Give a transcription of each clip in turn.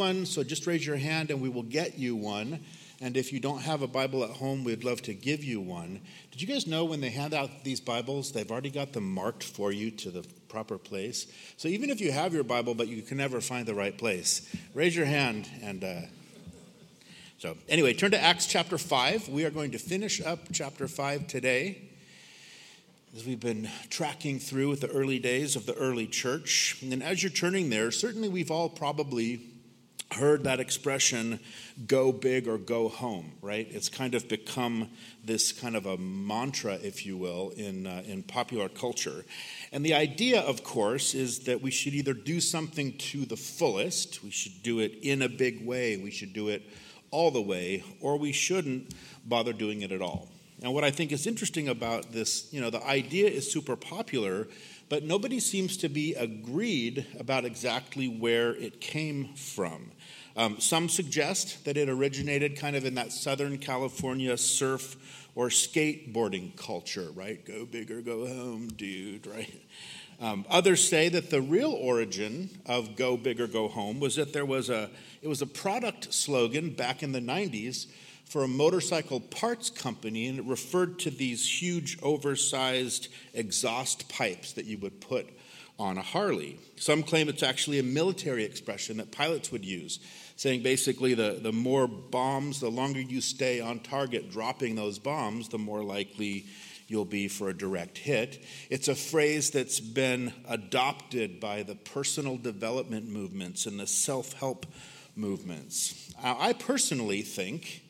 one, so just raise your hand and we will get you one. And if you don't have a Bible at home, we'd love to give you one. Did you guys know when they hand out these Bibles, they've already got them marked for you to the proper place? So even if you have your Bible, but you can never find the right place, raise your hand and. Uh, so, anyway, turn to Acts chapter 5. We are going to finish up chapter 5 today as we've been tracking through with the early days of the early church. And as you're turning there, certainly we've all probably heard that expression go big or go home right? It's kind of become this kind of a mantra if you will in, uh, in popular culture. And the idea of course is that we should either do something to the fullest we should do it in a big way we should do it all the way or we shouldn't bother doing it at all. And what i think is interesting about this you know the idea is super popular but nobody seems to be agreed about exactly where it came from um, some suggest that it originated kind of in that Southern California surf or skateboarding culture, right? Go big or go home, dude, right? Um, others say that the real origin of "Go Big or Go Home" was that there was a it was a product slogan back in the '90s for a motorcycle parts company, and it referred to these huge, oversized exhaust pipes that you would put on a Harley. Some claim it's actually a military expression that pilots would use saying basically the, the more bombs, the longer you stay on target dropping those bombs, the more likely you'll be for a direct hit. It's a phrase that's been adopted by the personal development movements and the self help movements. I personally think,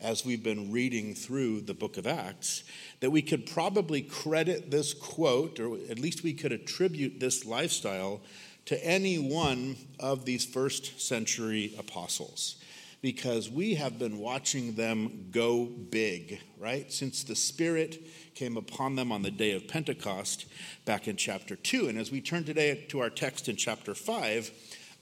as we've been reading through the book of Acts, that we could probably credit this quote, or at least we could attribute this lifestyle to any one of these first century apostles because we have been watching them go big, right? Since the Spirit came upon them on the day of Pentecost back in chapter 2. And as we turn today to our text in chapter 5,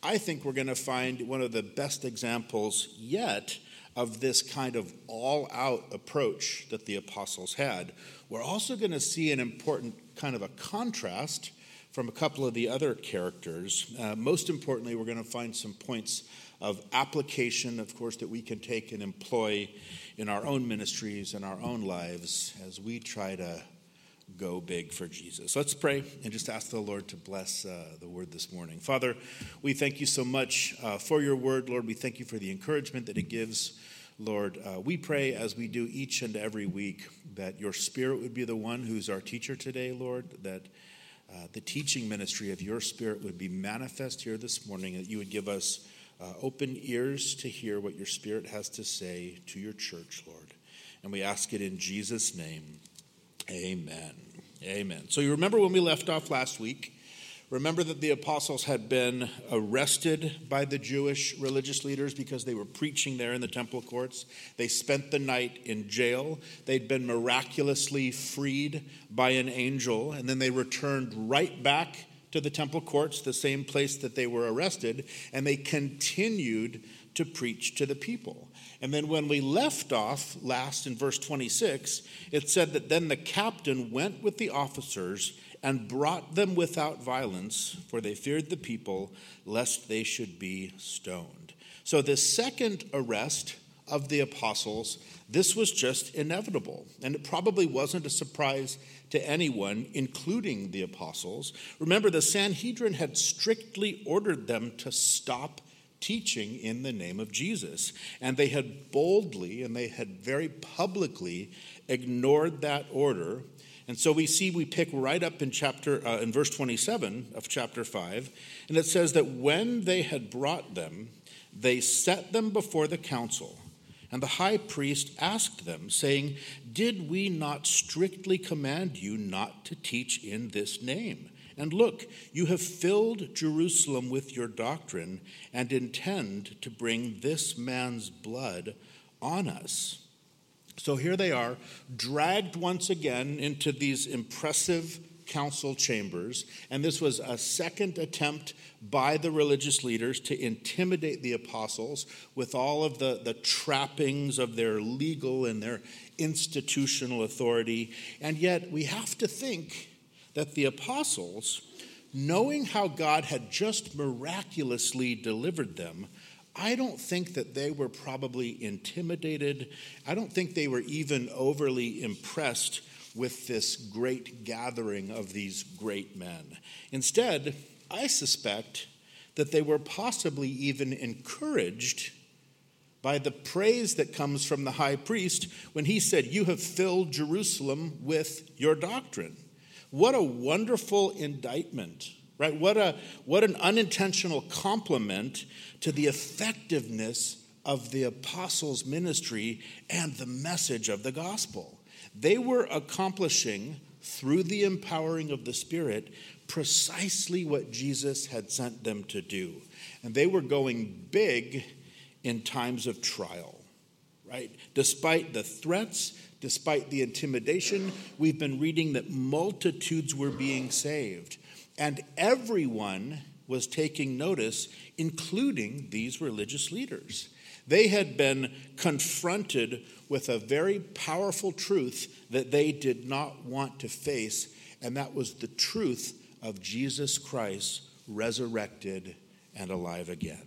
I think we're going to find one of the best examples yet of this kind of all out approach that the apostles had. We're also going to see an important kind of a contrast from a couple of the other characters. Uh, most importantly, we're going to find some points of application, of course, that we can take and employ in our own ministries and our own lives as we try to go big for Jesus. Let's pray and just ask the Lord to bless uh, the word this morning. Father, we thank you so much uh, for your word. Lord, we thank you for the encouragement that it gives. Lord, uh, we pray as we do each and every week that your spirit would be the one who's our teacher today, Lord, that uh, the teaching ministry of your Spirit would be manifest here this morning, that you would give us uh, open ears to hear what your Spirit has to say to your church, Lord. And we ask it in Jesus' name. Amen. Amen. So you remember when we left off last week? Remember that the apostles had been arrested by the Jewish religious leaders because they were preaching there in the temple courts. They spent the night in jail. They'd been miraculously freed by an angel, and then they returned right back to the temple courts, the same place that they were arrested, and they continued to preach to the people. And then when we left off last in verse 26, it said that then the captain went with the officers and brought them without violence, for they feared the people, lest they should be stoned. So, the second arrest of the apostles, this was just inevitable. And it probably wasn't a surprise to anyone, including the apostles. Remember, the Sanhedrin had strictly ordered them to stop teaching in the name of Jesus. And they had boldly and they had very publicly ignored that order and so we see we pick right up in chapter uh, in verse 27 of chapter 5, and it says that when they had brought them, they set them before the council. And the high priest asked them, saying, Did we not strictly command you not to teach in this name? And look, you have filled Jerusalem with your doctrine and intend to bring this man's blood on us. So here they are, dragged once again into these impressive council chambers. And this was a second attempt by the religious leaders to intimidate the apostles with all of the, the trappings of their legal and their institutional authority. And yet, we have to think that the apostles, knowing how God had just miraculously delivered them, I don't think that they were probably intimidated. I don't think they were even overly impressed with this great gathering of these great men. Instead, I suspect that they were possibly even encouraged by the praise that comes from the high priest when he said, You have filled Jerusalem with your doctrine. What a wonderful indictment, right? What, a, what an unintentional compliment to the effectiveness of the apostles' ministry and the message of the gospel. They were accomplishing, through the empowering of the Spirit, precisely what Jesus had sent them to do. And they were going big in times of trial, right? Despite the threats, despite the intimidation, we've been reading that multitudes were being saved. And everyone was taking notice, including these religious leaders. They had been confronted with a very powerful truth that they did not want to face, and that was the truth of Jesus Christ resurrected and alive again.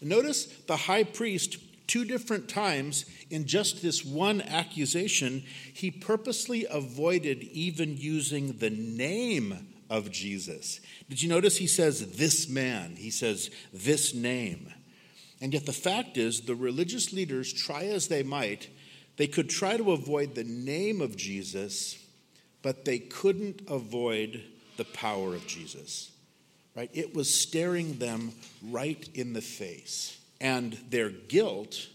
Notice the high priest, two different times in just this one accusation, he purposely avoided even using the name of Jesus. Did you notice he says this man? He says this name. And yet the fact is, the religious leaders, try as they might, they could try to avoid the name of Jesus, but they couldn't avoid the power of Jesus. Right? It was staring them right in the face. And their guilt,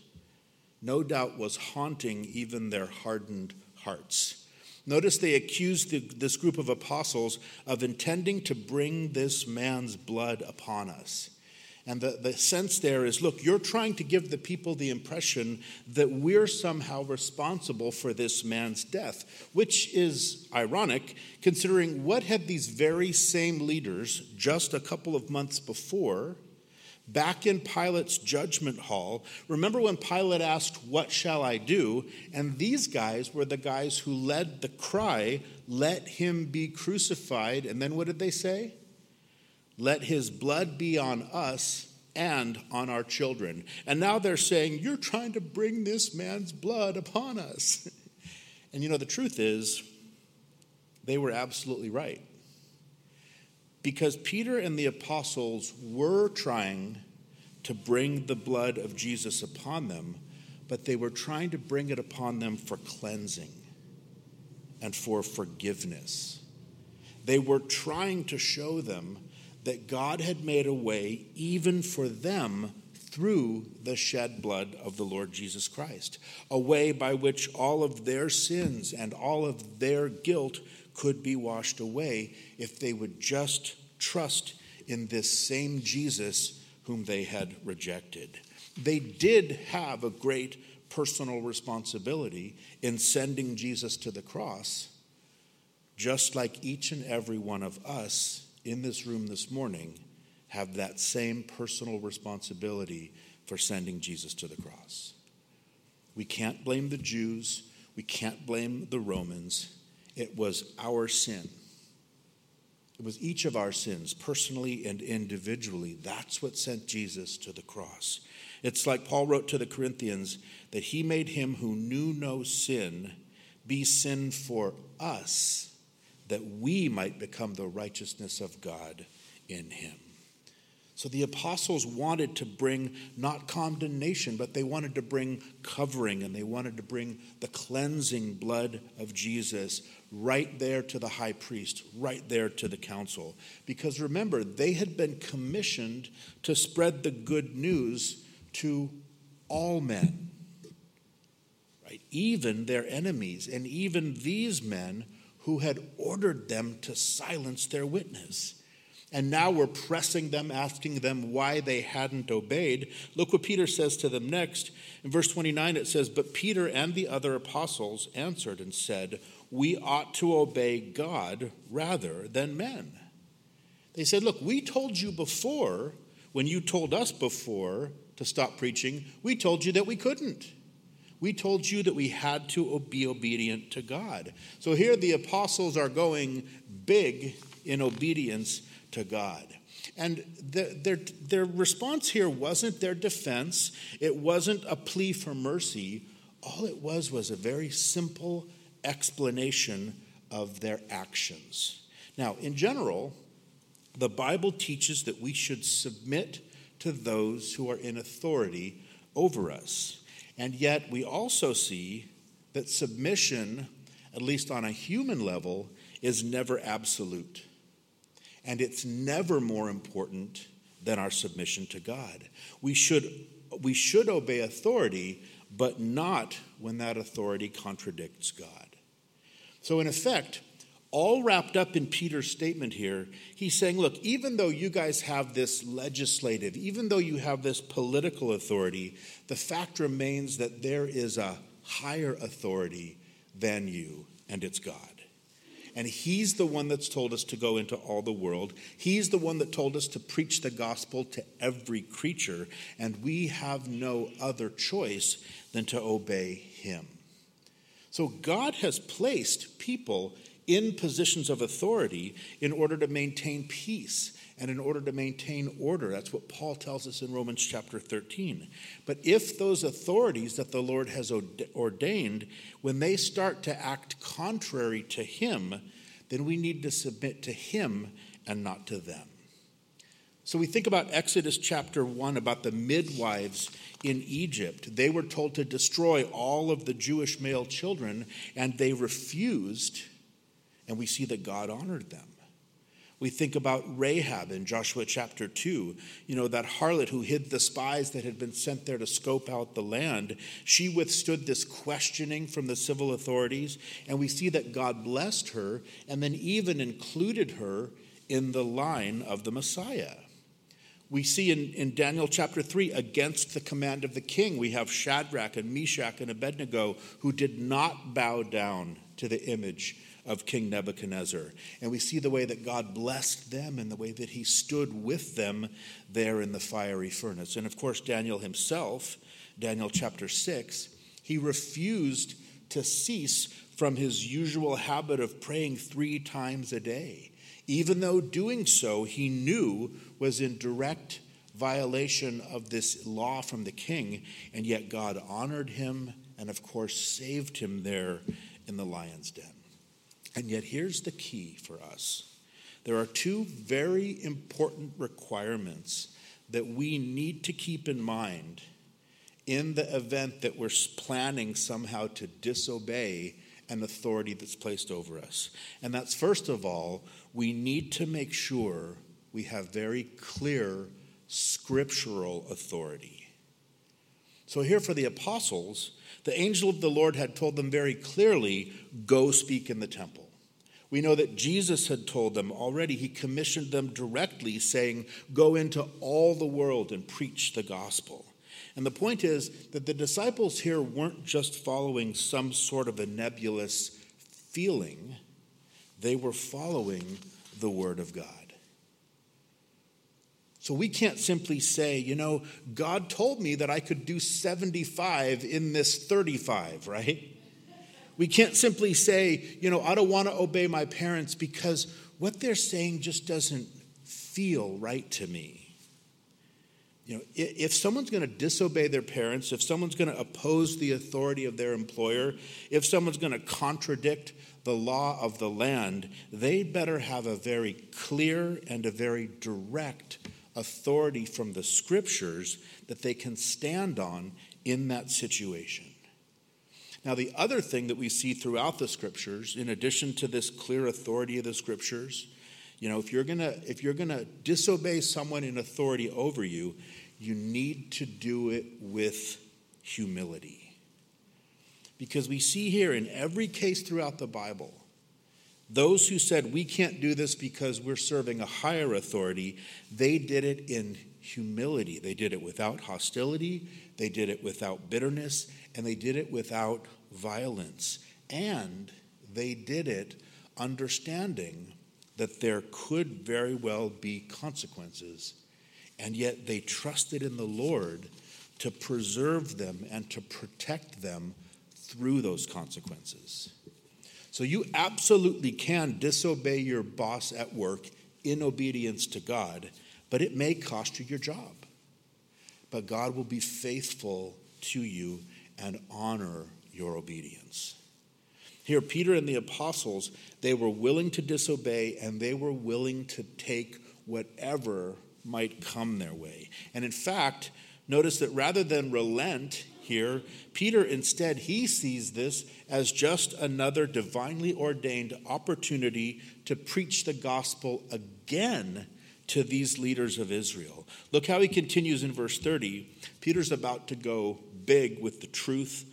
no doubt, was haunting even their hardened hearts. Notice they accused the, this group of apostles of intending to bring this man's blood upon us. And the, the sense there is look, you're trying to give the people the impression that we're somehow responsible for this man's death, which is ironic considering what had these very same leaders just a couple of months before back in Pilate's judgment hall. Remember when Pilate asked, What shall I do? And these guys were the guys who led the cry, Let him be crucified. And then what did they say? Let his blood be on us and on our children. And now they're saying, You're trying to bring this man's blood upon us. and you know, the truth is, they were absolutely right. Because Peter and the apostles were trying to bring the blood of Jesus upon them, but they were trying to bring it upon them for cleansing and for forgiveness. They were trying to show them that God had made a way even for them through the shed blood of the Lord Jesus Christ, a way by which all of their sins and all of their guilt could be washed away if they would just trust in this same Jesus whom they had rejected. They did have a great personal responsibility in sending Jesus to the cross, just like each and every one of us in this room this morning have that same personal responsibility for sending Jesus to the cross. We can't blame the Jews, we can't blame the Romans. It was our sin. It was each of our sins, personally and individually. That's what sent Jesus to the cross. It's like Paul wrote to the Corinthians that he made him who knew no sin be sin for us that we might become the righteousness of God in him. So the apostles wanted to bring not condemnation, but they wanted to bring covering and they wanted to bring the cleansing blood of Jesus right there to the high priest, right there to the council. Because remember, they had been commissioned to spread the good news to all men, right? Even their enemies. And even these men who had ordered them to silence their witness. And now we're pressing them, asking them why they hadn't obeyed. Look what Peter says to them next. In verse 29, it says, But Peter and the other apostles answered and said, We ought to obey God rather than men. They said, Look, we told you before, when you told us before to stop preaching, we told you that we couldn't. We told you that we had to be obedient to God. So here the apostles are going big in obedience to God. And the, their, their response here wasn't their defense, it wasn't a plea for mercy. All it was was a very simple explanation of their actions. Now, in general, the Bible teaches that we should submit to those who are in authority over us. And yet, we also see that submission, at least on a human level, is never absolute. And it's never more important than our submission to God. We should, we should obey authority, but not when that authority contradicts God. So, in effect, all wrapped up in Peter's statement here, he's saying, look, even though you guys have this legislative, even though you have this political authority, the fact remains that there is a higher authority than you, and it's God. And He's the one that's told us to go into all the world. He's the one that told us to preach the gospel to every creature. And we have no other choice than to obey Him. So God has placed people in positions of authority in order to maintain peace and in order to maintain order. That's what Paul tells us in Romans chapter 13. But if those authorities that the Lord has ordained, when they start to act contrary to Him, then we need to submit to Him and not to them. So we think about Exodus chapter 1 about the midwives in Egypt. They were told to destroy all of the Jewish male children, and they refused, and we see that God honored them. We think about Rahab in Joshua chapter 2, you know, that harlot who hid the spies that had been sent there to scope out the land. She withstood this questioning from the civil authorities, and we see that God blessed her and then even included her in the line of the Messiah. We see in, in Daniel chapter 3, against the command of the king, we have Shadrach and Meshach and Abednego who did not bow down to the image of King Nebuchadnezzar. And we see the way that God blessed them and the way that he stood with them there in the fiery furnace. And of course, Daniel himself, Daniel chapter 6, he refused to cease from his usual habit of praying three times a day, even though doing so he knew was in direct violation of this law from the king, and yet God honored him and, of course, saved him there in the lion's den. And yet, here's the key for us there are two very important requirements that we need to keep in mind in the event that we're planning somehow to disobey an authority that's placed over us. And that's first of all, we need to make sure we have very clear scriptural authority. So, here for the apostles, the angel of the Lord had told them very clearly go speak in the temple. We know that Jesus had told them already, he commissioned them directly, saying, Go into all the world and preach the gospel. And the point is that the disciples here weren't just following some sort of a nebulous feeling, they were following the Word of God. So we can't simply say, you know, God told me that I could do 75 in this 35, right? We can't simply say, you know, I don't want to obey my parents because what they're saying just doesn't feel right to me. You know, if someone's going to disobey their parents, if someone's going to oppose the authority of their employer, if someone's going to contradict the law of the land, they better have a very clear and a very direct authority from the scriptures that they can stand on in that situation. Now, the other thing that we see throughout the scriptures, in addition to this clear authority of the scriptures, you know, if you're gonna if you're gonna disobey someone in authority over you, you need to do it with humility. Because we see here in every case throughout the Bible, those who said we can't do this because we're serving a higher authority, they did it in humility. They did it without hostility, they did it without bitterness, and they did it without violence. And they did it understanding that there could very well be consequences. And yet they trusted in the Lord to preserve them and to protect them through those consequences. So you absolutely can disobey your boss at work in obedience to God, but it may cost you your job. But God will be faithful to you and honor your obedience. Here, Peter and the apostles, they were willing to disobey and they were willing to take whatever might come their way. And in fact, notice that rather than relent here, Peter instead he sees this as just another divinely ordained opportunity to preach the gospel again to these leaders of Israel. Look how he continues in verse 30. Peter's about to go big with the truth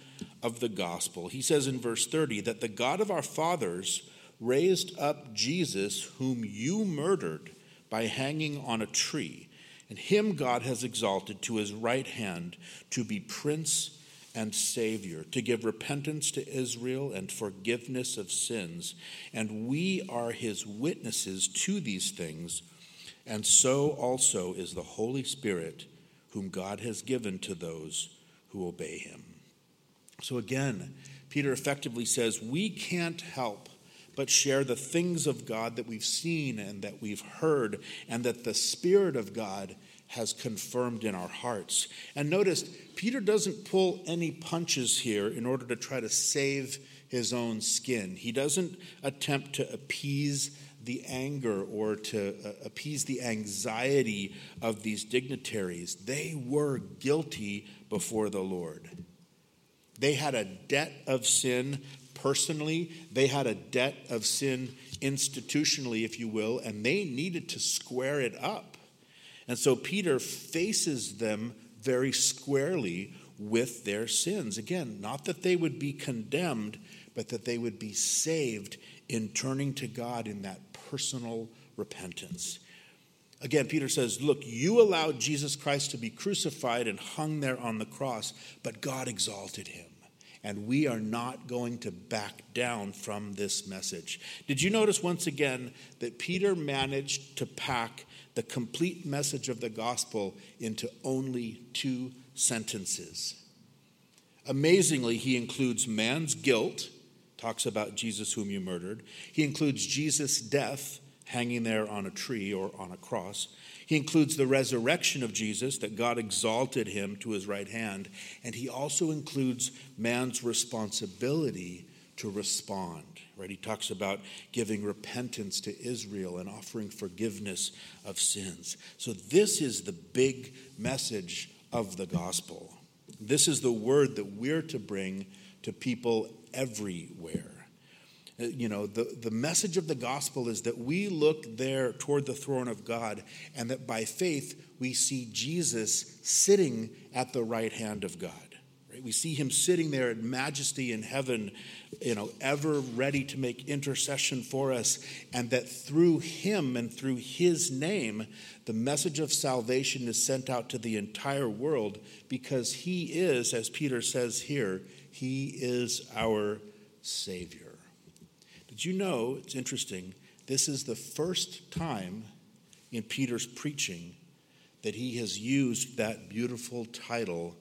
of the gospel. He says in verse 30 that the God of our fathers raised up Jesus, whom you murdered by hanging on a tree. And him God has exalted to his right hand to be prince and savior, to give repentance to Israel and forgiveness of sins. And we are his witnesses to these things. And so also is the Holy Spirit, whom God has given to those who obey him. So again, Peter effectively says, We can't help but share the things of God that we've seen and that we've heard, and that the Spirit of God has confirmed in our hearts. And notice, Peter doesn't pull any punches here in order to try to save his own skin. He doesn't attempt to appease the anger or to uh, appease the anxiety of these dignitaries. They were guilty before the Lord. They had a debt of sin personally, they had a debt of sin institutionally, if you will, and they needed to square it up. And so Peter faces them very squarely with their sins. Again, not that they would be condemned, but that they would be saved in turning to God in that personal repentance. Again, Peter says, Look, you allowed Jesus Christ to be crucified and hung there on the cross, but God exalted him. And we are not going to back down from this message. Did you notice once again that Peter managed to pack the complete message of the gospel into only two sentences? Amazingly, he includes man's guilt, talks about Jesus whom you murdered. He includes Jesus' death, hanging there on a tree or on a cross. He includes the resurrection of Jesus, that God exalted him to his right hand. And he also includes man's responsibility to respond. Right? He talks about giving repentance to Israel and offering forgiveness of sins. So, this is the big message of the gospel. This is the word that we're to bring to people everywhere. Uh, you know, the, the message of the gospel is that we look there toward the throne of God and that by faith we see Jesus sitting at the right hand of God. Right? We see him sitting there in majesty in heaven, you know, ever ready to make intercession for us, and that through him and through his name, the message of salvation is sent out to the entire world because he is, as Peter says here, he is our Savior. Did you know, it's interesting, this is the first time in Peter's preaching that he has used that beautiful title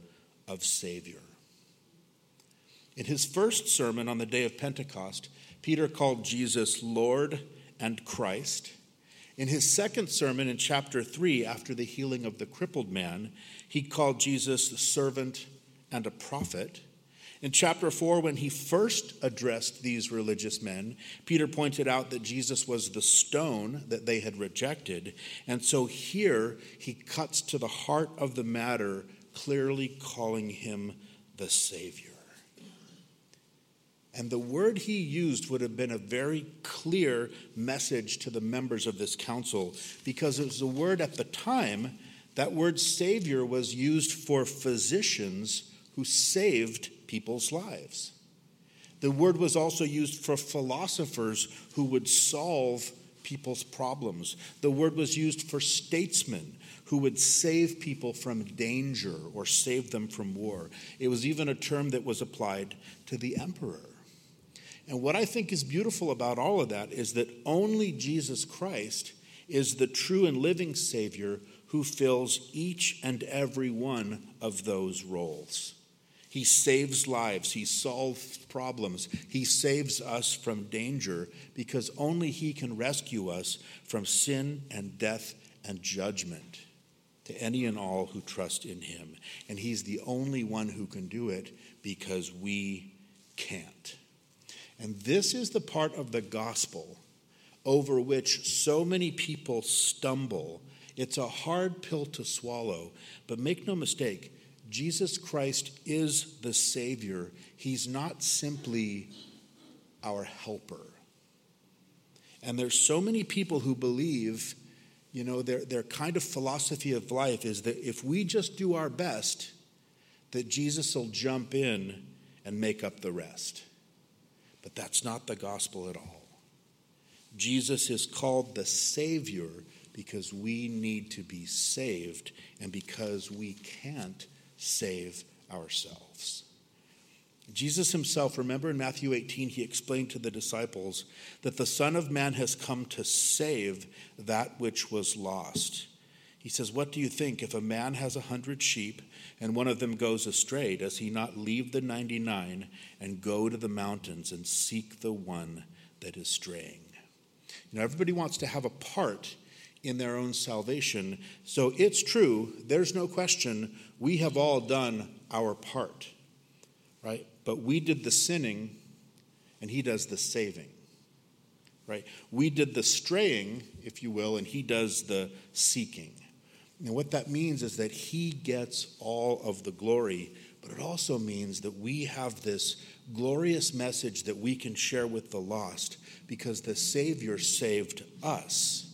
of Savior. In his first sermon on the day of Pentecost, Peter called Jesus Lord and Christ. In his second sermon in chapter 3, after the healing of the crippled man, he called Jesus the servant and a prophet. In chapter 4, when he first addressed these religious men, Peter pointed out that Jesus was the stone that they had rejected. And so here he cuts to the heart of the matter, clearly calling him the Savior. And the word he used would have been a very clear message to the members of this council because it was a word at the time, that word Savior was used for physicians who saved people's lives. The word was also used for philosophers who would solve people's problems. The word was used for statesmen who would save people from danger or save them from war. It was even a term that was applied to the emperor. And what I think is beautiful about all of that is that only Jesus Christ is the true and living Savior who fills each and every one of those roles. He saves lives. He solves problems. He saves us from danger because only He can rescue us from sin and death and judgment to any and all who trust in him. And he's the only one who can do it because we can't. And this is the part of the gospel over which so many people stumble. It's a hard pill to swallow, but make no mistake, Jesus Christ is the Savior. He's not simply our helper. And there's so many people who believe, you know, their, their kind of philosophy of life is that if we just do our best, that Jesus will jump in and make up the rest. But that's not the gospel at all. Jesus is called the Savior because we need to be saved and because we can't save ourselves. Jesus himself, remember in Matthew 18, he explained to the disciples that the Son of Man has come to save that which was lost. He says, What do you think? If a man has a hundred sheep and one of them goes astray, does he not leave the 99 and go to the mountains and seek the one that is straying? You everybody wants to have a part in their own salvation. So it's true, there's no question, we have all done our part, right? But we did the sinning, and He does the saving, right? We did the straying, if you will, and He does the seeking. And what that means is that He gets all of the glory, but it also means that we have this glorious message that we can share with the lost because the Savior saved us,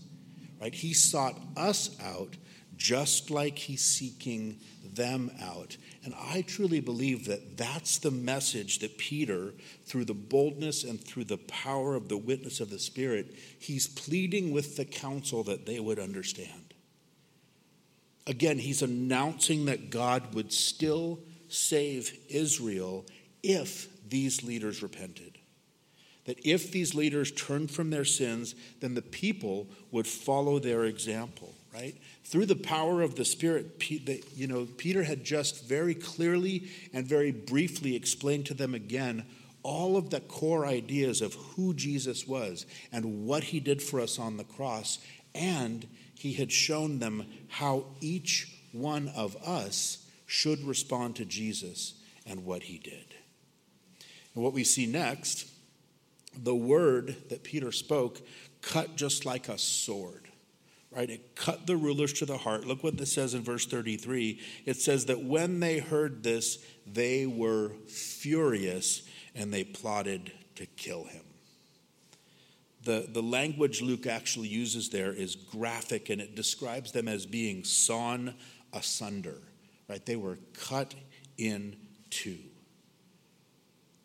right? He sought us out just like He's seeking them out. And I truly believe that that's the message that Peter, through the boldness and through the power of the witness of the Spirit, he's pleading with the council that they would understand. Again, he's announcing that God would still save Israel if these leaders repented. That if these leaders turned from their sins, then the people would follow their example, right? through the power of the Spirit, you know, Peter had just very clearly and very briefly explained to them again all of the core ideas of who Jesus was and what he did for us on the cross. And he had shown them how each one of us should respond to Jesus and what he did. And what we see next, the word that Peter spoke cut just like a sword right? It cut the rulers to the heart. Look what this says in verse 33. It says that when they heard this, they were furious and they plotted to kill him. The, the language Luke actually uses there is graphic and it describes them as being sawn asunder, right? They were cut in two.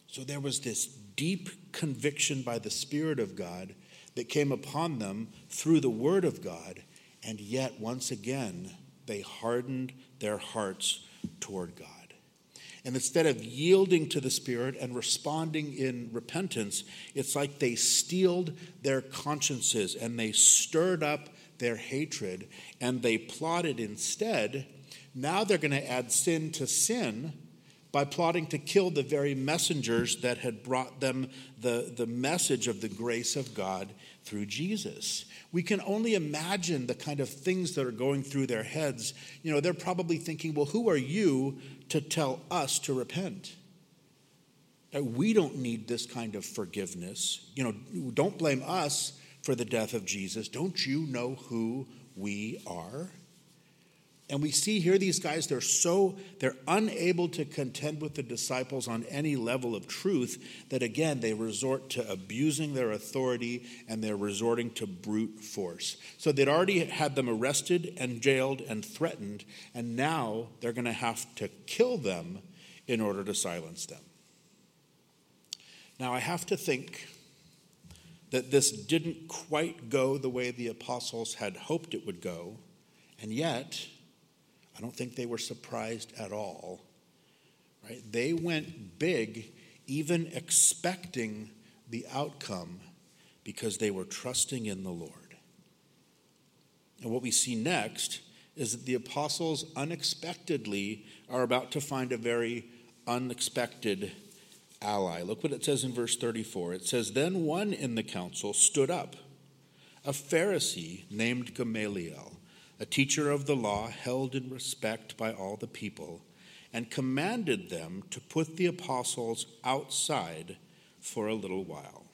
So there was this deep conviction by the Spirit of God that came upon them through the Word of God, and yet, once again, they hardened their hearts toward God. And instead of yielding to the Spirit and responding in repentance, it's like they steeled their consciences and they stirred up their hatred and they plotted instead. Now they're going to add sin to sin by plotting to kill the very messengers that had brought them the, the message of the grace of God through Jesus. We can only imagine the kind of things that are going through their heads. You know, they're probably thinking, well, who are you to tell us to repent? We don't need this kind of forgiveness. You know, don't blame us for the death of Jesus. Don't you know who we are? And we see here these guys, they're so, they're unable to contend with the disciples on any level of truth that again, they resort to abusing their authority and they're resorting to brute force. So they'd already had them arrested and jailed and threatened, and now they're going to have to kill them in order to silence them. Now, I have to think that this didn't quite go the way the apostles had hoped it would go, and yet, I don't think they were surprised at all. Right? They went big, even expecting the outcome because they were trusting in the Lord. And what we see next is that the apostles unexpectedly are about to find a very unexpected ally. Look what it says in verse 34. It says, Then one in the council stood up, a Pharisee named Gamaliel a teacher of the law held in respect by all the people, and commanded them to put the apostles outside for a little while.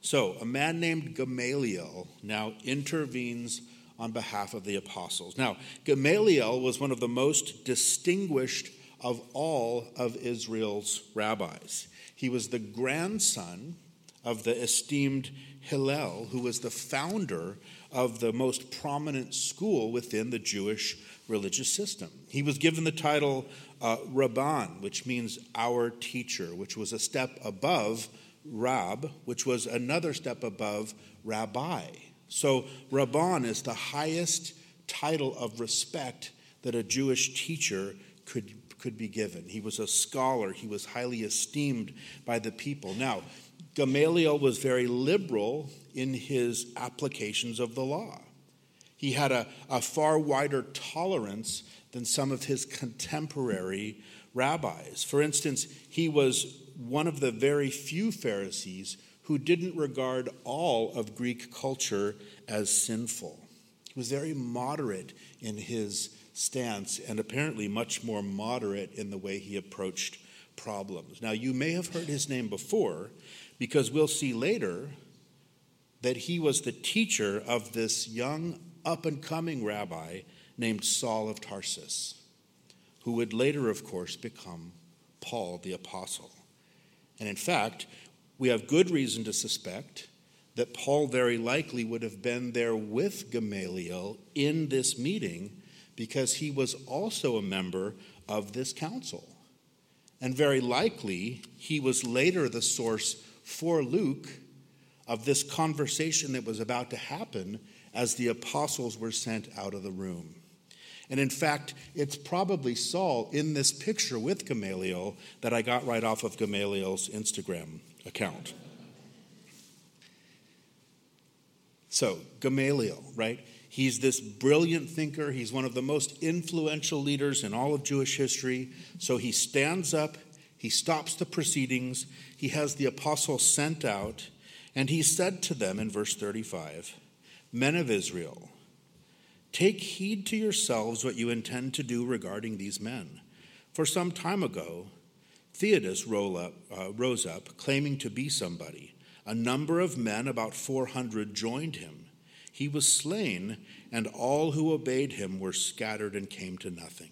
So, a man named Gamaliel now intervenes on behalf of the apostles. Now, Gamaliel was one of the most distinguished of all of Israel's rabbis. He was the grandson of the esteemed Hillel, who was the founder of the most prominent school within the Jewish religious system. He was given the title uh, Rabban, which means our teacher, which was a step above Rab, which was another step above Rabbi. So, Rabban is the highest title of respect that a Jewish teacher could, could be given. He was a scholar, he was highly esteemed by the people. Now, Gamaliel was very liberal in his applications of the law. He had a, a far wider tolerance than some of his contemporary rabbis. For instance, he was one of the very few Pharisees who didn't regard all of Greek culture as sinful. He was very moderate in his stance and apparently much more moderate in the way he approached problems. Now, you may have heard his name before because we'll see later that he was the teacher of this young, up and coming rabbi named Saul of Tarsus, who would later, of course, become Paul the Apostle. And in fact, we have good reason to suspect that Paul very likely would have been there with Gamaliel in this meeting because he was also a member of this council. And very likely, he was later the source for Luke of this conversation that was about to happen as the apostles were sent out of the room. And in fact, it's probably Saul in this picture with Gamaliel that I got right off of Gamaliel's Instagram account. So, Gamaliel, right? He's this brilliant thinker. He's one of the most influential leaders in all of Jewish history. So he stands up he stops the proceedings. He has the apostles sent out, and he said to them in verse 35 Men of Israel, take heed to yourselves what you intend to do regarding these men. For some time ago, Theudas uh, rose up, claiming to be somebody. A number of men, about 400, joined him. He was slain, and all who obeyed him were scattered and came to nothing.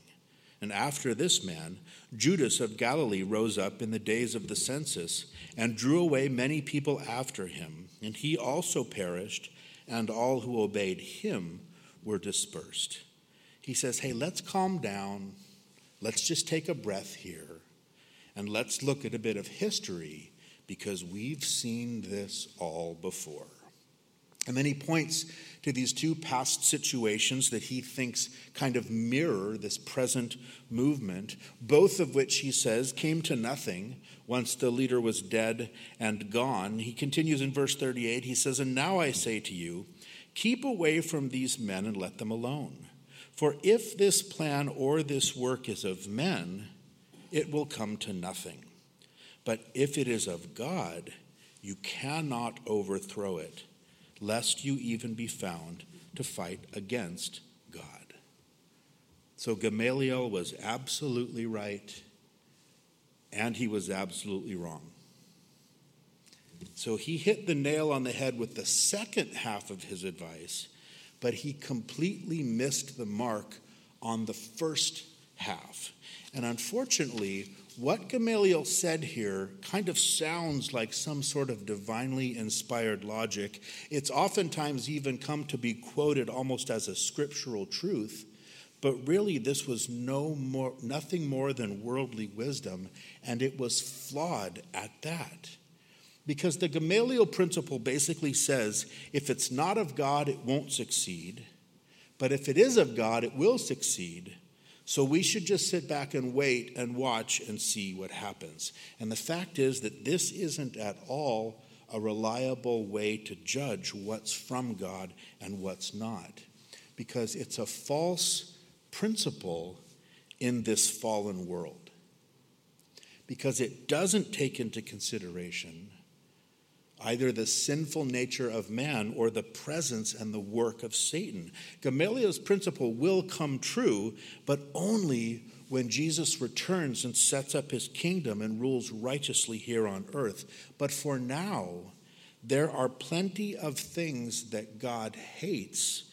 And after this man, Judas of Galilee rose up in the days of the census and drew away many people after him. And he also perished, and all who obeyed him were dispersed. He says, Hey, let's calm down. Let's just take a breath here. And let's look at a bit of history because we've seen this all before. And then he points to these two past situations that he thinks kind of mirror this present movement, both of which he says came to nothing once the leader was dead and gone. He continues in verse 38 he says, And now I say to you, keep away from these men and let them alone. For if this plan or this work is of men, it will come to nothing. But if it is of God, you cannot overthrow it lest you even be found to fight against God. So Gamaliel was absolutely right, and he was absolutely wrong. So he hit the nail on the head with the second half of his advice, but he completely missed the mark on the first half. And unfortunately, what Gamaliel said here kind of sounds like some sort of divinely inspired logic. It's oftentimes even come to be quoted almost as a scriptural truth, but really this was no more, nothing more than worldly wisdom, and it was flawed at that. Because the Gamaliel principle basically says if it's not of God, it won't succeed, but if it is of God, it will succeed. So we should just sit back and wait and watch and see what happens. And the fact is that this isn't at all a reliable way to judge what's from God and what's not, because it's a false principle in this fallen world. Because it doesn't take into consideration either the sinful nature of man or the presence and the work of Satan. Gamaliel's principle will come true, but only when Jesus returns and sets up his kingdom and rules righteously here on earth. But for now, there are plenty of things that God hates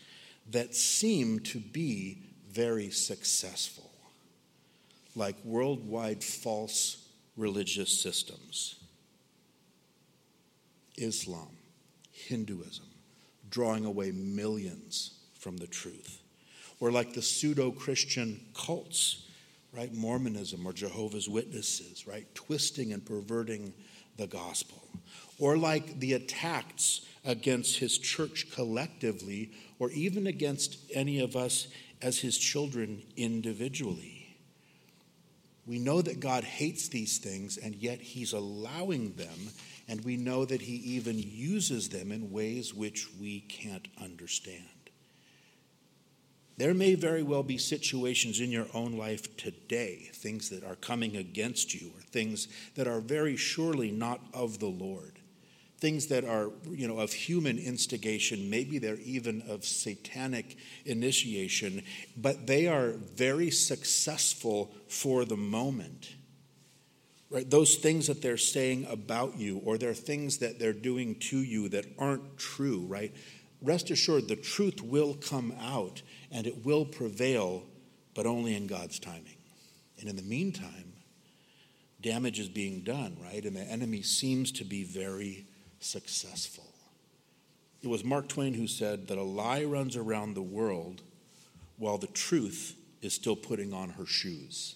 that seem to be very successful, like worldwide false religious systems, Islam, Hinduism, drawing away millions from the truth, or like the pseudo Christian cults, right? Mormonism or Jehovah's Witnesses, right? Twisting and perverting the gospel, or like the attacks against his church collectively, or even against any of us as his children individually. We know that God hates these things, and yet he's allowing them, and we know that he even uses them in ways which we can't understand. There may very well be situations in your own life today, things that are coming against you, or things that are very surely not of the Lord things that are you know of human instigation maybe they're even of satanic initiation but they are very successful for the moment right those things that they're saying about you or they're things that they're doing to you that aren't true right rest assured the truth will come out and it will prevail but only in god's timing and in the meantime damage is being done right and the enemy seems to be very successful. It was Mark Twain who said that a lie runs around the world while the truth is still putting on her shoes.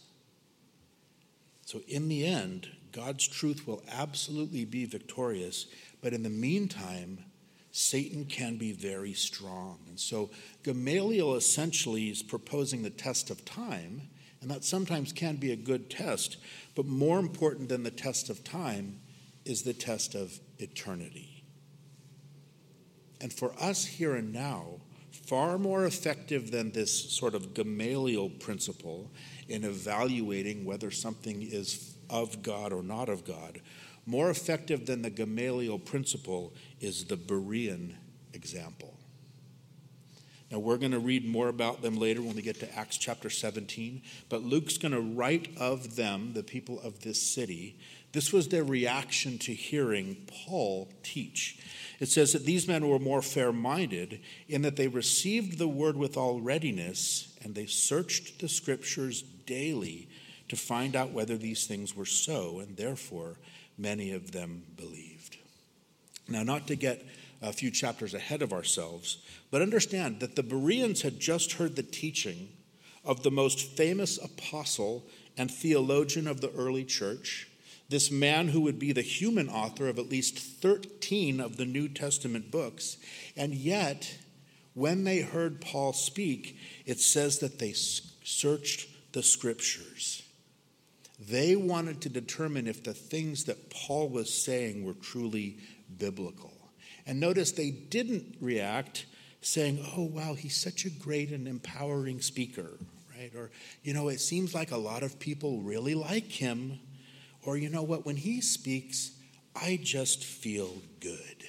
So, in the end, God's truth will absolutely be victorious, but in the meantime, Satan can be very strong. And so, Gamaliel essentially is proposing the test of time, and that sometimes can be a good test, but more important than the test of time is the test of eternity. And for us here and now, far more effective than this sort of Gamaliel principle in evaluating whether something is of God or not of God, more effective than the Gamaliel principle is the Berean example. Now, we're going to read more about them later when we get to Acts chapter 17, but Luke's going to write of them, the people of this city, this was their reaction to hearing Paul teach. It says that these men were more fair minded in that they received the word with all readiness and they searched the scriptures daily to find out whether these things were so, and therefore many of them believed. Now, not to get a few chapters ahead of ourselves, but understand that the Bereans had just heard the teaching of the most famous apostle and theologian of the early church this man who would be the human author of at least 13 of the New Testament books. And yet, when they heard Paul speak, it says that they searched the scriptures. They wanted to determine if the things that Paul was saying were truly biblical. And notice they didn't react saying, oh, wow, he's such a great and empowering speaker, right? Or, you know, it seems like a lot of people really like him. Or, you know what, when he speaks, I just feel good.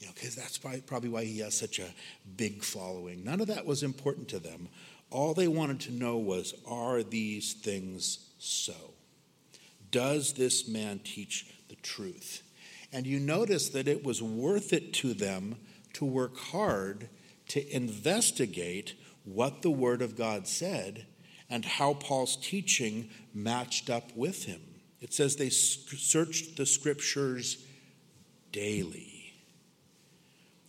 You know, because that's probably why he has such a big following. None of that was important to them. All they wanted to know was are these things so? Does this man teach the truth? And you notice that it was worth it to them to work hard to investigate what the Word of God said and how Paul's teaching matched up with him. It says they searched the scriptures daily.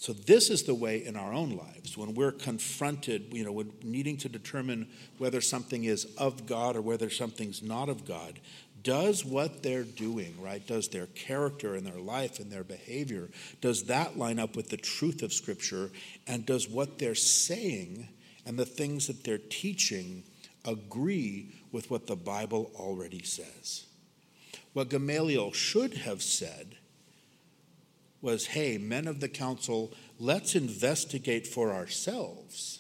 So, this is the way in our own lives when we're confronted, you know, with needing to determine whether something is of God or whether something's not of God. Does what they're doing, right? Does their character and their life and their behavior, does that line up with the truth of Scripture? And does what they're saying and the things that they're teaching agree with what the Bible already says. What Gamaliel should have said was hey, men of the council, let's investigate for ourselves.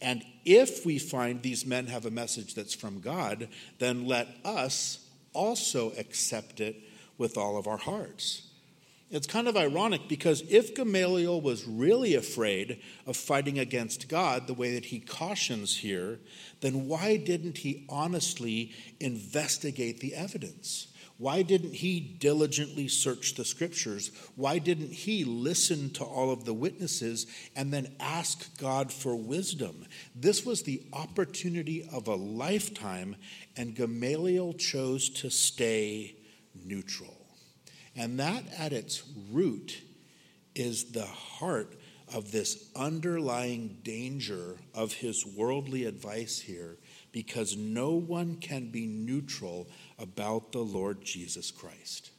And if we find these men have a message that's from God, then let us also accept it with all of our hearts. It's kind of ironic because if Gamaliel was really afraid of fighting against God the way that he cautions here, then why didn't he honestly investigate the evidence? Why didn't he diligently search the scriptures? Why didn't he listen to all of the witnesses and then ask God for wisdom? This was the opportunity of a lifetime, and Gamaliel chose to stay neutral. And that at its root is the heart of this underlying danger of his worldly advice here, because no one can be neutral about the Lord Jesus Christ.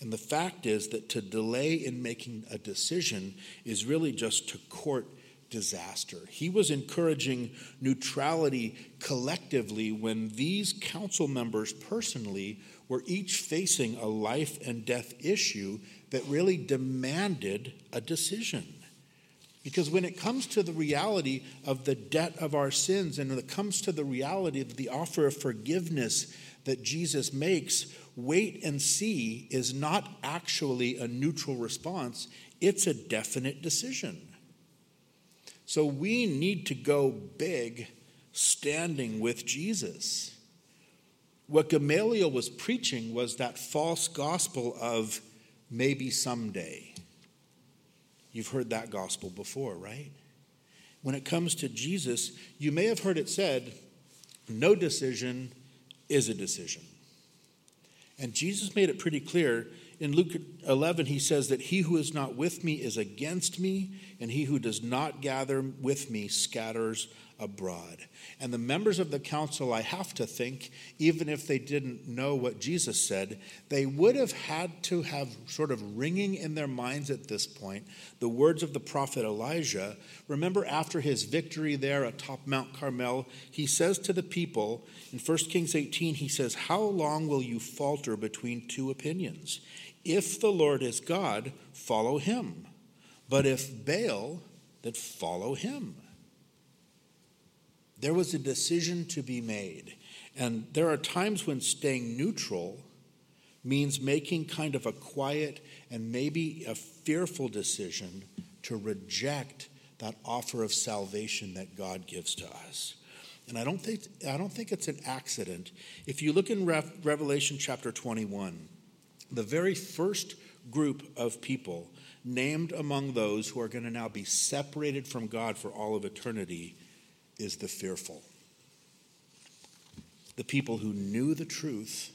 And the fact is that to delay in making a decision is really just to court disaster. He was encouraging neutrality collectively when these council members personally were each facing a life and death issue that really demanded a decision. Because when it comes to the reality of the debt of our sins, and when it comes to the reality of the offer of forgiveness that Jesus makes, wait and see is not actually a neutral response, it's a definite decision. So we need to go big standing with Jesus. What Gamaliel was preaching was that false gospel of maybe someday. You've heard that gospel before, right? When it comes to Jesus, you may have heard it said, no decision is a decision. And Jesus made it pretty clear. In Luke 11, he says that he who is not with me is against me, and he who does not gather with me scatters abroad. And the members of the council, I have to think, even if they didn't know what Jesus said, they would have had to have sort of ringing in their minds at this point the words of the prophet Elijah. Remember, after his victory there atop Mount Carmel, he says to the people in 1 Kings 18, he says, How long will you falter between two opinions? If the Lord is God, follow him. But if Baal, then follow him. There was a decision to be made. And there are times when staying neutral means making kind of a quiet and maybe a fearful decision to reject that offer of salvation that God gives to us. And I don't think, I don't think it's an accident. If you look in Revelation chapter 21, the very first group of people named among those who are going to now be separated from God for all of eternity is the fearful. The people who knew the truth,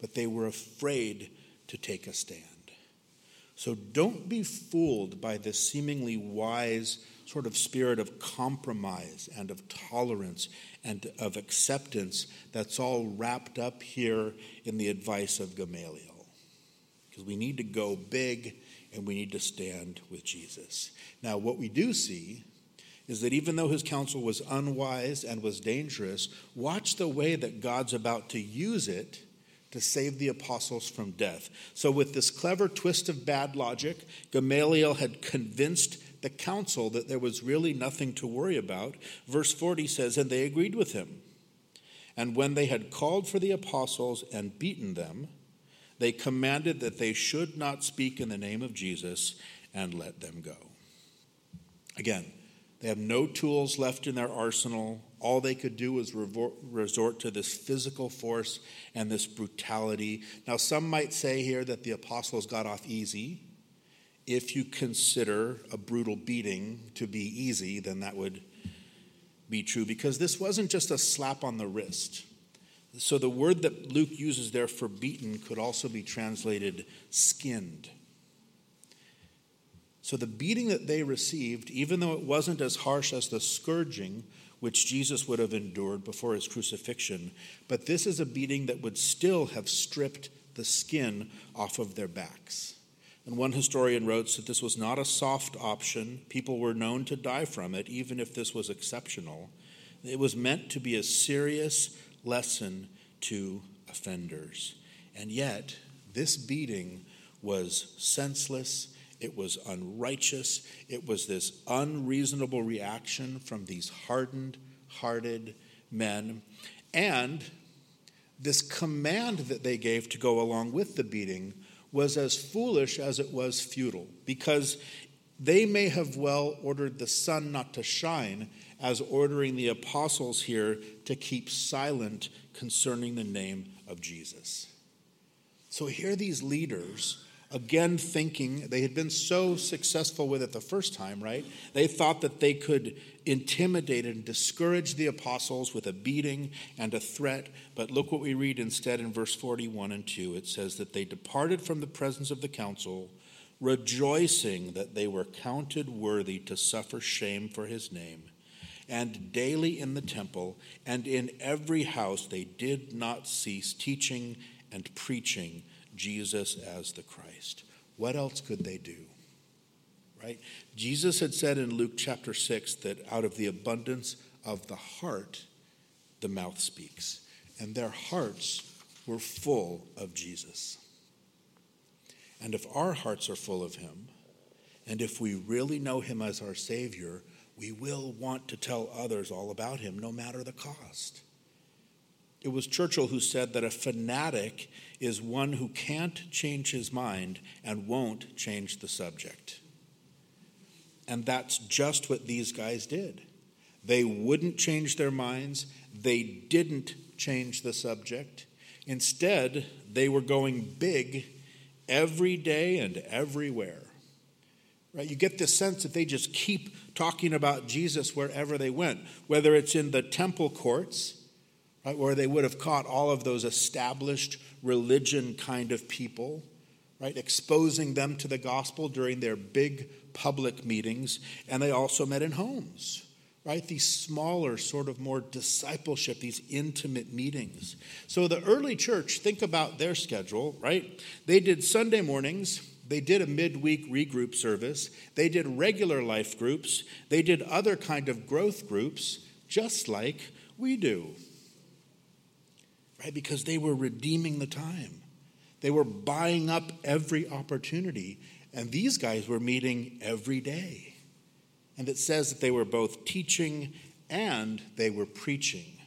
but they were afraid to take a stand. So don't be fooled by this seemingly wise sort of spirit of compromise and of tolerance and of acceptance that's all wrapped up here in the advice of Gamaliel. Because we need to go big and we need to stand with Jesus. Now, what we do see is that even though his counsel was unwise and was dangerous, watch the way that God's about to use it to save the apostles from death. So, with this clever twist of bad logic, Gamaliel had convinced the council that there was really nothing to worry about. Verse 40 says, And they agreed with him. And when they had called for the apostles and beaten them, they commanded that they should not speak in the name of Jesus and let them go. Again, they have no tools left in their arsenal. All they could do was resort to this physical force and this brutality. Now, some might say here that the apostles got off easy. If you consider a brutal beating to be easy, then that would be true because this wasn't just a slap on the wrist. So, the word that Luke uses there for beaten could also be translated skinned. So the beating that they received, even though it wasn't as harsh as the scourging which Jesus would have endured before his crucifixion, but this is a beating that would still have stripped the skin off of their backs. And one historian wrote that this was not a soft option. People were known to die from it, even if this was exceptional. It was meant to be a serious lesson to offenders. And yet, this beating was senseless it was unrighteous. It was this unreasonable reaction from these hardened hearted men. And this command that they gave to go along with the beating was as foolish as it was futile, because they may have well ordered the sun not to shine, as ordering the apostles here to keep silent concerning the name of Jesus. So here these leaders again thinking they had been so successful with it the first time, right? They thought that they could intimidate and discourage the apostles with a beating and a threat. But look what we read instead in verse 41 and 2. It says that they departed from the presence of the council, rejoicing that they were counted worthy to suffer shame for his name. And daily in the temple and in every house they did not cease teaching and preaching Jesus as the Christ. What else could they do? Right? Jesus had said in Luke chapter 6 that out of the abundance of the heart, the mouth speaks. And their hearts were full of Jesus. And if our hearts are full of Him, and if we really know Him as our Savior, we will want to tell others all about Him, no matter the cost. It was Churchill who said that a fanatic is one who can't change his mind and won't change the subject. And that's just what these guys did. They wouldn't change their minds, they didn't change the subject. Instead, they were going big every day and everywhere. Right? You get this sense that they just keep talking about Jesus wherever they went, whether it's in the temple courts right, where they would have caught all of those established religion kind of people, right, exposing them to the gospel during their big public meetings, and they also met in homes. Right, these smaller, sort of more discipleship, these intimate meetings. So, the early church, think about their schedule, right? They did Sunday mornings, they did a midweek regroup service, they did regular life groups, they did other kind of growth groups, just like we do right? Because they were redeeming the time. They were buying up every opportunity. And these guys were meeting every day. And it says that they were both teaching and they were preaching.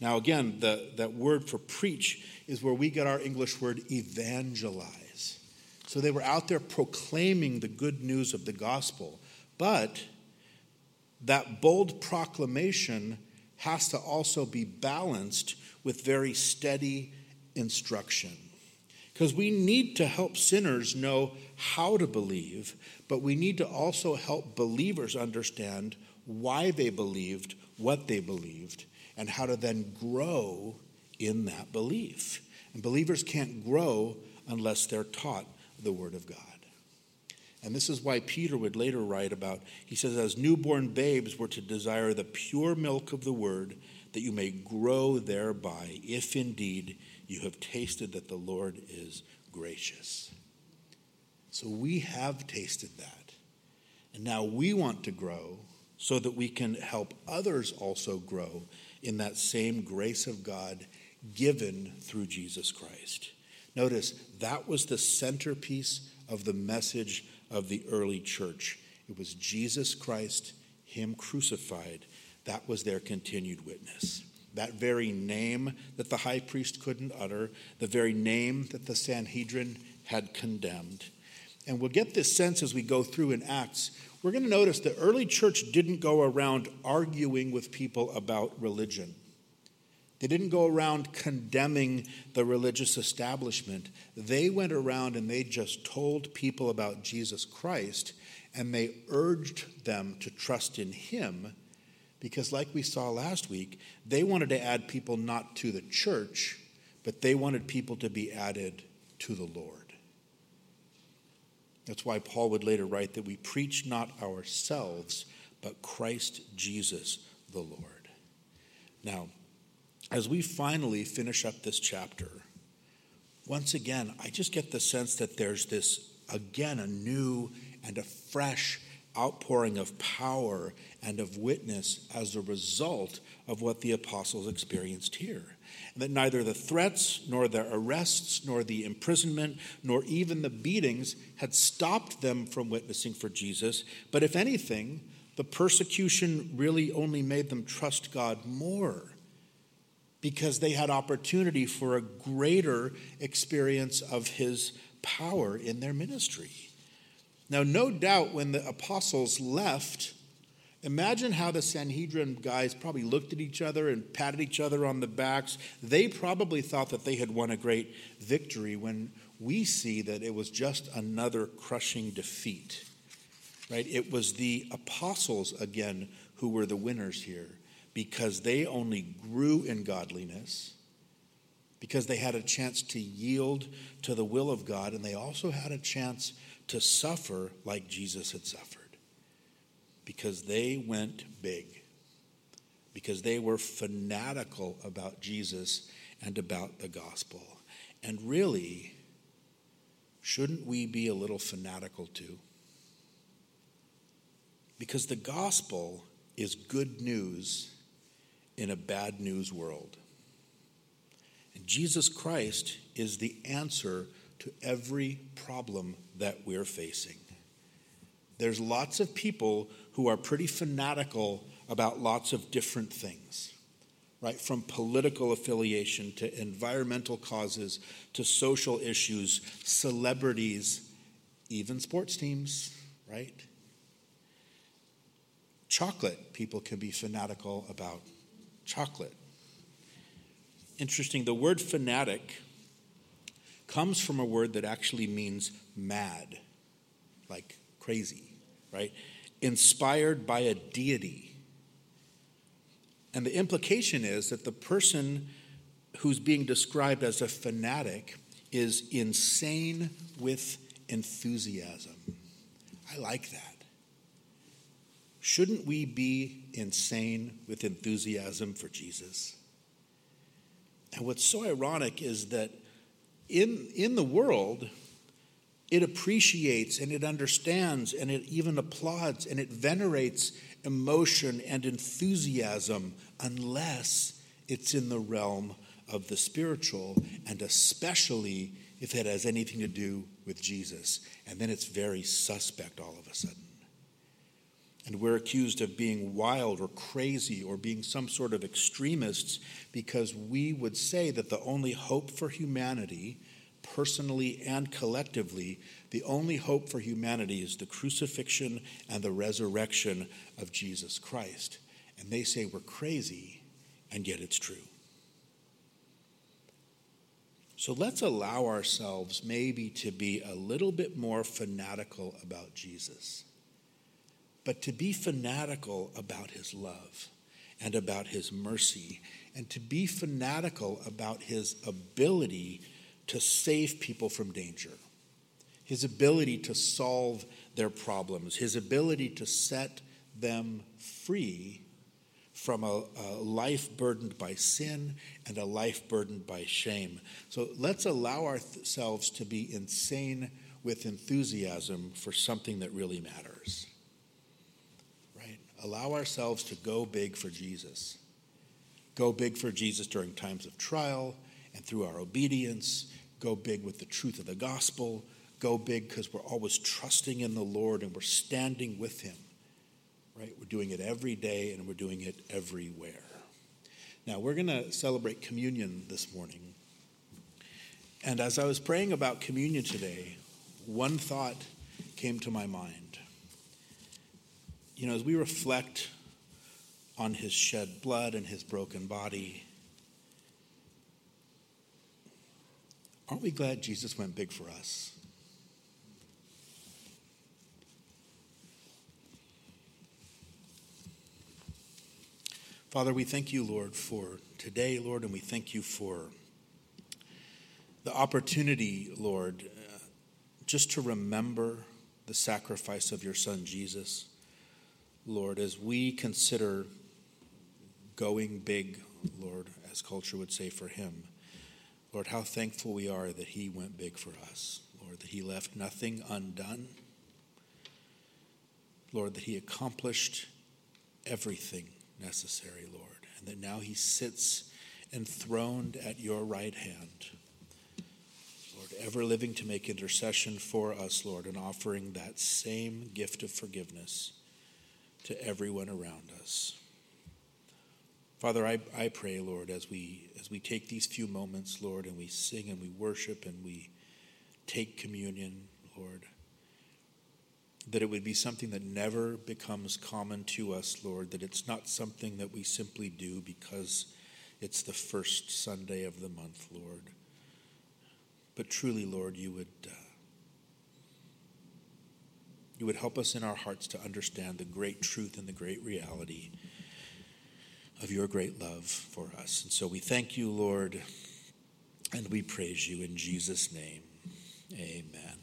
Now, again, the, that word for preach is where we get our English word evangelize. So they were out there proclaiming the good news of the gospel. But that bold proclamation has to also be balanced with very steady instruction. Because we need to help sinners know how to believe, but we need to also help believers understand why they believed what they believed and how to then grow in that belief. And believers can't grow unless they're taught the Word of God. And this is why Peter would later write about, he says, as newborn babes were to desire the pure milk of the Word that you may grow thereby, if indeed you have tasted that the Lord is gracious. So we have tasted that. And now we want to grow so that we can help others also grow in that same grace of God given through Jesus Christ. Notice that was the centerpiece of the message of the early church. It was Jesus Christ, Him crucified, that was their continued witness. That very name that the high priest couldn't utter, the very name that the Sanhedrin had condemned. And we'll get this sense as we go through in Acts. We're going to notice the early church didn't go around arguing with people about religion. They didn't go around condemning the religious establishment. They went around and they just told people about Jesus Christ and they urged them to trust in Him because, like we saw last week, they wanted to add people not to the church, but they wanted people to be added to the Lord. That's why Paul would later write that we preach not ourselves, but Christ Jesus the Lord. Now, as we finally finish up this chapter, once again, I just get the sense that there's this, again, a new and a fresh outpouring of power and of witness as a result of what the apostles experienced here. And that neither the threats, nor the arrests, nor the imprisonment, nor even the beatings had stopped them from witnessing for Jesus, but if anything, the persecution really only made them trust God more. because they had opportunity for a greater experience of his power in their ministry. Now, no doubt when the apostles left, imagine how the Sanhedrin guys probably looked at each other and patted each other on the backs. They probably thought that they had won a great victory when we see that it was just another crushing defeat. Right? It was the apostles again who were the winners here because they only grew in godliness, because they had a chance to yield to the will of God, and they also had a chance to suffer like Jesus had suffered. Because they went big, because they were fanatical about Jesus and about the gospel. And really, shouldn't we be a little fanatical too? Because the gospel is good news in a bad news world. And Jesus Christ is the answer to every problem that we're facing. There's lots of people who are pretty fanatical about lots of different things, right? From political affiliation to environmental causes to social issues, celebrities, even sports teams, right? Chocolate, people can be fanatical about chocolate. Interesting, the word fanatic comes from a word that actually means mad, like crazy, right? Inspired by a deity. And the implication is that the person who's being described as a fanatic is insane with enthusiasm. I like that. Shouldn't we be insane with enthusiasm for Jesus? And what's so ironic is that in, in the world, it appreciates and it understands and it even applauds and it venerates emotion and enthusiasm unless it's in the realm of the spiritual and especially if it has anything to do with Jesus. And then it's very suspect all of a sudden. And we're accused of being wild or crazy or being some sort of extremists because we would say that the only hope for humanity, personally and collectively, the only hope for humanity is the crucifixion and the resurrection of Jesus Christ. And they say we're crazy, and yet it's true. So let's allow ourselves maybe to be a little bit more fanatical about Jesus but to be fanatical about his love and about his mercy, and to be fanatical about his ability to save people from danger, his ability to solve their problems, his ability to set them free from a, a, life burdened by sin and a life burdened by shame. So let's allow ourselves to be insane with enthusiasm for something that really matters allow ourselves to go big for Jesus. Go big for Jesus during times of trial and through our obedience. Go big with the truth of the gospel. Go big because we're always trusting in the Lord and we're standing with Him. Right? We're doing it every day and we're doing it everywhere. Now, we're going to celebrate communion this morning. And as I was praying about communion today, one thought came to my mind you know, as we reflect on his shed blood and his broken body, aren't we glad Jesus went big for us? Father, we thank you, Lord, for today, Lord, and we thank you for the opportunity, Lord, uh, just to remember the sacrifice of your Son, Jesus. Lord, as we consider going big, Lord, as culture would say for him, Lord, how thankful we are that he went big for us, Lord, that he left nothing undone. Lord, that he accomplished everything necessary, Lord, and that now he sits enthroned at your right hand. Lord, ever living to make intercession for us, Lord, and offering that same gift of forgiveness to everyone around us. Father, I, I pray, Lord, as we as we take these few moments, Lord, and we sing and we worship and we take communion, Lord, that it would be something that never becomes common to us, Lord, that it's not something that we simply do because it's the first Sunday of the month, Lord. But truly, Lord, you would. Uh, you would help us in our hearts to understand the great truth and the great reality of your great love for us. And so we thank you, Lord, and we praise you in Jesus' name. Amen.